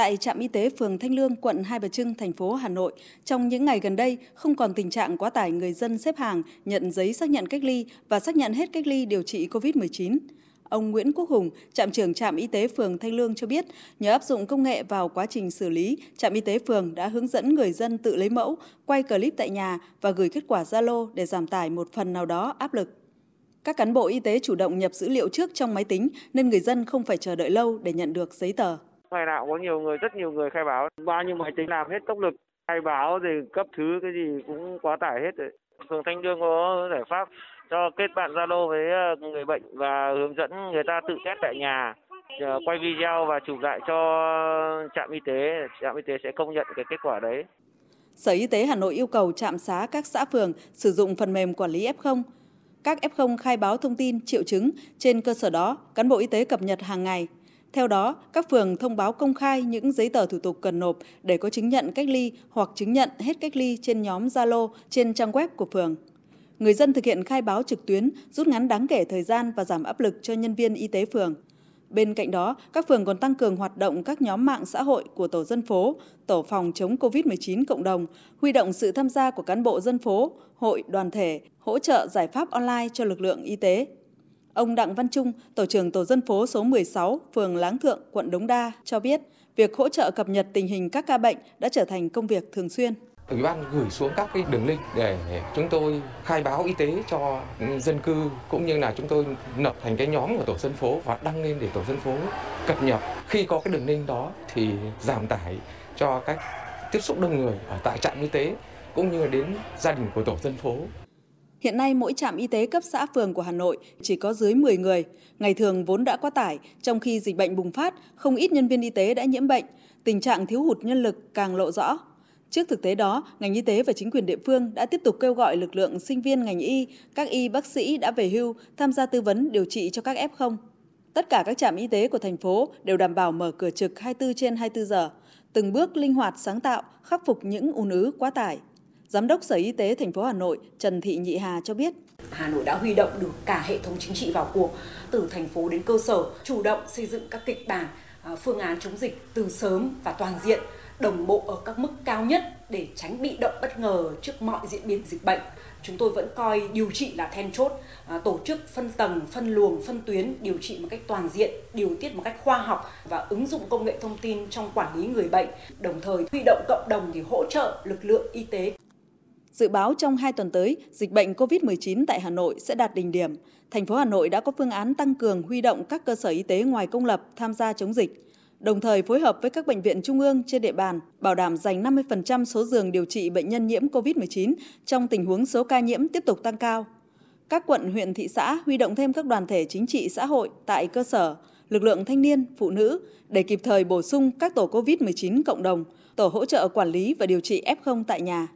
Tại trạm y tế phường Thanh Lương, quận Hai Bà Trưng, thành phố Hà Nội, trong những ngày gần đây không còn tình trạng quá tải người dân xếp hàng nhận giấy xác nhận cách ly và xác nhận hết cách ly điều trị COVID-19. Ông Nguyễn Quốc Hùng, trạm trưởng trạm y tế phường Thanh Lương cho biết, nhờ áp dụng công nghệ vào quá trình xử lý, trạm y tế phường đã hướng dẫn người dân tự lấy mẫu, quay clip tại nhà và gửi kết quả Zalo để giảm tải một phần nào đó áp lực. Các cán bộ y tế chủ động nhập dữ liệu trước trong máy tính nên người dân không phải chờ đợi lâu để nhận được giấy tờ. Ngày nào có nhiều người, rất nhiều người khai báo, bao nhiêu máy tính làm hết tốc lực, khai báo rồi cấp thứ cái gì cũng quá tải hết rồi. Phường Thanh Lương có giải pháp cho kết bạn Zalo với ờ, người bệnh và hướng dẫn người ta tự test tại nhà quay video và chụp lại cho trạm y tế, trạm y tế sẽ công nhận cái kết quả đấy. Sở Y tế Hà Nội yêu cầu trạm xá các xã phường sử dụng phần mềm quản lý F0. Các F0 khai báo thông tin, triệu chứng, trên cơ sở đó, cán bộ y tế cập nhật hàng ngày. Theo đó, các phường thông báo công khai những giấy tờ thủ tục cần nộp để có chứng nhận cách ly hoặc chứng nhận hết cách ly trên nhóm Zalo trên trang web của phường người dân thực hiện khai báo trực tuyến, rút ngắn đáng kể thời gian và giảm áp lực cho nhân viên y tế phường. Bên cạnh đó, các phường còn tăng cường hoạt động các nhóm mạng xã hội của tổ dân phố, tổ phòng chống COVID-19 cộng đồng, huy động sự tham gia của cán bộ dân phố, hội, đoàn thể, hỗ trợ giải pháp online cho lực lượng y tế. Ông Đặng Văn Trung, tổ trưởng tổ dân phố số 16, phường Láng Thượng, quận Đống Đa cho biết, việc hỗ trợ cập nhật tình hình các ca bệnh đã trở thành công việc thường xuyên ủy ban gửi xuống các cái đường link để chúng tôi khai báo y tế cho dân cư cũng như là chúng tôi lập thành cái nhóm của tổ dân phố và đăng lên để tổ dân phố cập nhật khi có cái đường link đó thì giảm tải cho các tiếp xúc đông người ở tại trạm y tế cũng như đến gia đình của tổ dân phố. Hiện nay mỗi trạm y tế cấp xã phường của Hà Nội chỉ có dưới 10 người, ngày thường vốn đã quá tải, trong khi dịch bệnh bùng phát, không ít nhân viên y tế đã nhiễm bệnh, tình trạng thiếu hụt nhân lực càng lộ rõ. Trước thực tế đó, ngành y tế và chính quyền địa phương đã tiếp tục kêu gọi lực lượng sinh viên ngành y, các y bác sĩ đã về hưu tham gia tư vấn điều trị cho các F0. Tất cả các trạm y tế của thành phố đều đảm bảo mở cửa trực 24 trên 24 giờ, từng bước linh hoạt sáng tạo, khắc phục những ùn ứ quá tải. Giám đốc Sở Y tế thành phố Hà Nội Trần Thị Nhị Hà cho biết, Hà Nội đã huy động được cả hệ thống chính trị vào cuộc, từ thành phố đến cơ sở, chủ động xây dựng các kịch bản, à, phương án chống dịch từ sớm và toàn diện đồng bộ ở các mức cao nhất để tránh bị động bất ngờ trước mọi diễn biến dịch bệnh. Chúng tôi vẫn coi điều trị là then chốt, à, tổ chức phân tầng, phân luồng, phân tuyến, điều trị một cách toàn diện, điều tiết một cách khoa học và ứng dụng công nghệ thông tin trong quản lý người bệnh, đồng thời huy động cộng đồng để hỗ trợ lực lượng y tế. Dự báo trong 2 tuần tới, dịch bệnh COVID-19 tại Hà Nội sẽ đạt đỉnh điểm. Thành phố Hà Nội đã có phương án tăng cường huy động các cơ sở y tế ngoài công lập tham gia chống dịch đồng thời phối hợp với các bệnh viện trung ương trên địa bàn, bảo đảm dành 50% số giường điều trị bệnh nhân nhiễm COVID-19 trong tình huống số ca nhiễm tiếp tục tăng cao. Các quận, huyện, thị xã huy động thêm các đoàn thể chính trị xã hội tại cơ sở, lực lượng thanh niên, phụ nữ để kịp thời bổ sung các tổ COVID-19 cộng đồng, tổ hỗ trợ quản lý và điều trị F0 tại nhà.